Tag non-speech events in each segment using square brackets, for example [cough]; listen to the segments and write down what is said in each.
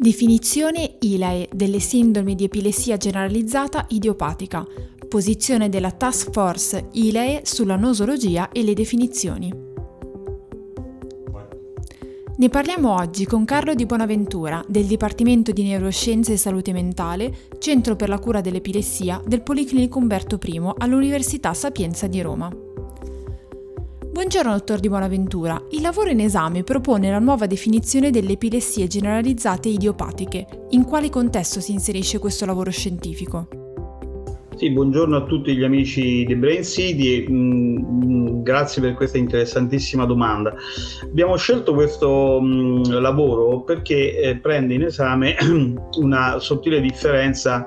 Definizione ILAE delle sindromi di epilessia generalizzata idiopatica. Posizione della Task Force ILAE sulla nosologia e le definizioni. Ne parliamo oggi con Carlo Di Bonaventura del Dipartimento di Neuroscienze e Salute Mentale, Centro per la cura dell'epilessia del Policlinico Umberto I all'Università Sapienza di Roma. Buongiorno dottor Di Buonaventura. Il lavoro in esame propone la nuova definizione delle epilessie generalizzate idiopatiche. In quale contesto si inserisce questo lavoro scientifico? Sì, buongiorno a tutti gli amici di Brain City e mm, mm, grazie per questa interessantissima domanda. Abbiamo scelto questo mm, lavoro perché eh, prende in esame [clears throat] una sottile differenza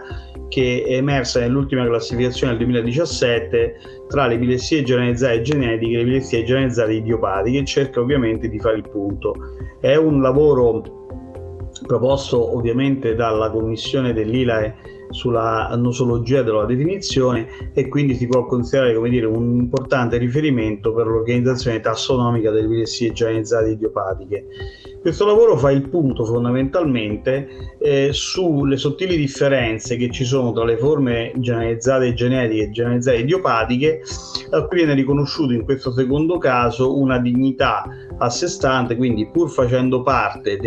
che è emersa nell'ultima classificazione del 2017 tra le epilessie generalizzate genetiche e le epilessie generalizzate idiopatiche e cerca ovviamente di fare il punto. È un lavoro proposto ovviamente dalla commissione dell'ILAE sulla nosologia della definizione e quindi si può considerare come dire, un importante riferimento per l'organizzazione tassonomica delle epilessie generalizzate idiopatiche. Questo lavoro fa il punto fondamentalmente eh, sulle sottili differenze che ci sono tra le forme generalizzate genetiche e generalizzate idiopatiche, a cui viene riconosciuto in questo secondo caso una dignità a sé stante, quindi pur facendo parte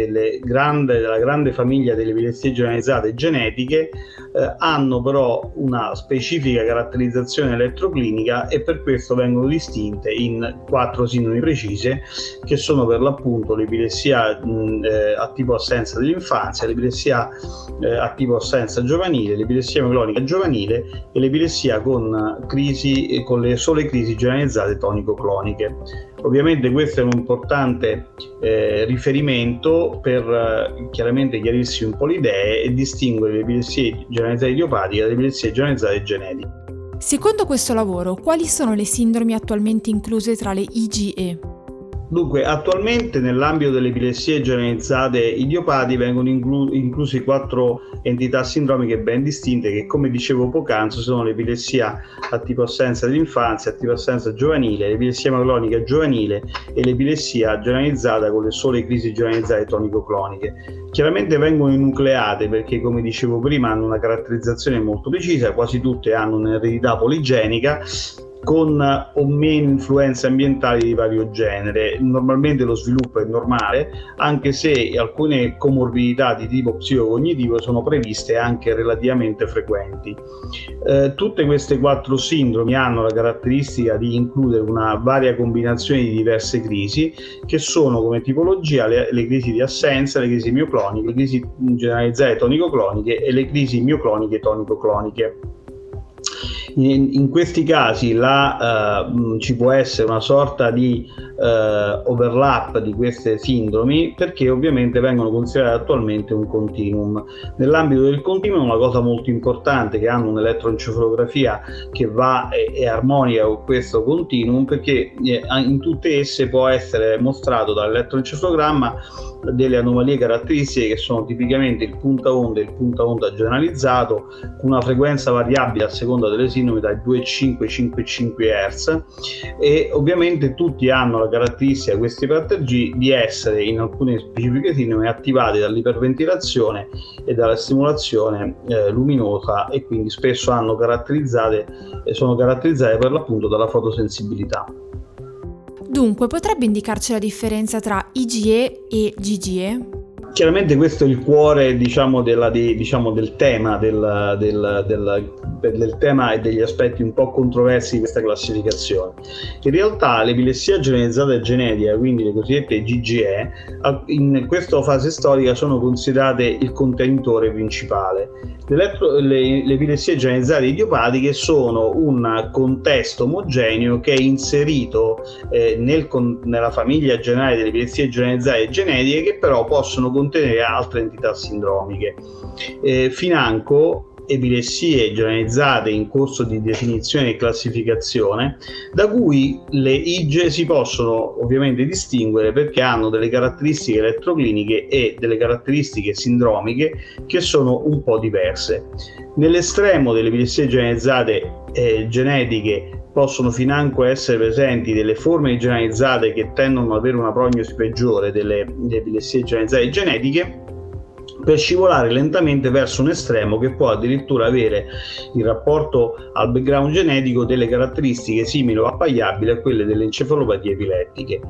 grande, della grande famiglia delle epilessie generalizzate genetiche, eh, hanno però una specifica caratterizzazione elettroclinica e per questo vengono distinte in quattro sindromi precise che sono per l'appunto l'epilessia eh, a tipo assenza dell'infanzia, l'epilessia eh, a tipo assenza giovanile, l'epilessia miclonica giovanile e l'epilessia con crisi con le sole crisi generalizzate tonico-cloniche. Ovviamente questo è un importante eh, riferimento per eh, chiaramente chiarirsi un po' le idee e distinguere le epilessie generalizzate idiopatiche dalle epilessie generalizzate genetiche. Secondo questo lavoro, quali sono le sindromi attualmente incluse tra le IgE? Dunque, attualmente nell'ambito delle epilessie generalizzate idiopati vengono inclu- inclusi quattro entità sindromiche ben distinte che, come dicevo poc'anzi, sono l'epilessia a tipo assenza dell'infanzia, a tipo assenza giovanile, l'epilessia macronica giovanile e l'epilessia generalizzata con le sole crisi generalizzate tonico-cloniche. Chiaramente vengono enucleate perché, come dicevo prima, hanno una caratterizzazione molto precisa, quasi tutte hanno un'eredità poligenica con o meno influenze ambientali di vario genere. Normalmente lo sviluppo è normale, anche se alcune comorbidità di tipo psicocognitivo sono previste anche relativamente frequenti. Eh, tutte queste quattro sindromi hanno la caratteristica di includere una varia combinazione di diverse crisi, che sono come tipologia le, le crisi di assenza, le crisi miocloniche, le crisi generalizzate tonico-cloniche e le crisi miocloniche tonico-cloniche. In, in questi casi la, uh, ci può essere una sorta di uh, overlap di queste sindromi perché ovviamente vengono considerate attualmente un continuum. Nell'ambito del continuum una cosa molto importante che hanno un'elettroencefalografia che va e, e armonica con questo continuum perché eh, in tutte esse può essere mostrato dall'elettroencefalogramma delle anomalie caratteristiche che sono tipicamente il punta onda e il punta onda generalizzato con una frequenza variabile a seconda delle sindromi dai 2,5 5,5 Hz e ovviamente tutti hanno la caratteristica questi G di essere in alcune specifiche sindromi attivati dall'iperventilazione e dalla stimolazione eh, luminosa e quindi spesso hanno caratterizzate, eh, sono caratterizzate per l'appunto dalla fotosensibilità. Dunque, potrebbe indicarci la differenza tra IgE e GGE? Chiaramente questo è il cuore diciamo, della, di, diciamo, del tema del, del, del, del, tema e degli aspetti un po' controversi di questa classificazione. In realtà l'epilessia generalizzata e genetica, quindi le cosiddette GGE, in questa fase storica sono considerate il contenitore principale. Le, le, le epilessie generalizzate idiopatiche sono un contesto omogeneo che è inserito eh, nel, nella famiglia generale delle epilessie generalizzate genetiche che però possono contenere altre entità sindromiche. Eh, financo epilessie generalizzate in corso di definizione e classificazione, da cui le IGE si possono ovviamente distinguere perché hanno delle caratteristiche elettrocliniche e delle caratteristiche sindromiche che sono un po' diverse. Nell'estremo delle epilessie generalizzate eh, genetiche possono financo essere presenti delle forme generalizzate che tendono ad avere una prognosi peggiore delle, delle epilessie generalizzate genetiche per scivolare lentamente verso un estremo che può addirittura avere in rapporto al background genetico delle caratteristiche simili o appaiabili a quelle delle encefalopatie epilettiche.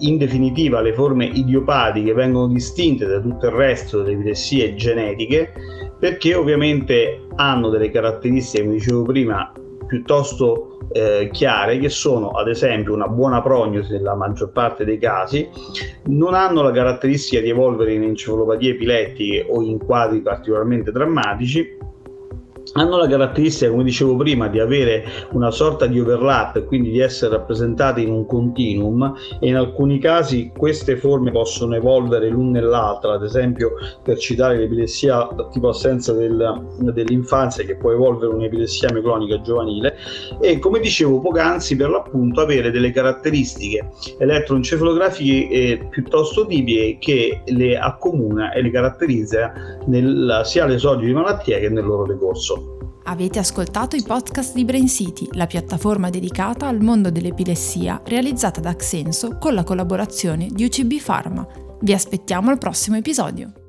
In definitiva, le forme idiopatiche vengono distinte da tutto il resto delle epilessie genetiche perché ovviamente hanno delle caratteristiche, come dicevo prima, piuttosto eh, chiare che sono ad esempio una buona prognosi nella maggior parte dei casi, non hanno la caratteristica di evolvere in encefalopatie epilettiche o in quadri particolarmente drammatici hanno la caratteristica, come dicevo prima, di avere una sorta di overlap quindi di essere rappresentati in un continuum e in alcuni casi queste forme possono evolvere l'una nell'altra, ad esempio per citare l'epilessia tipo assenza del, dell'infanzia che può evolvere un'epilessia micronica giovanile e come dicevo poc'anzi per l'appunto avere delle caratteristiche elettroencefalografiche eh, piuttosto tipiche che le accomuna e le caratterizza nel, sia all'esordio di malattia che nel loro decorso. Avete ascoltato i podcast di Brain City, la piattaforma dedicata al mondo dell'epilessia realizzata da Xenso con la collaborazione di UCB Pharma. Vi aspettiamo al prossimo episodio.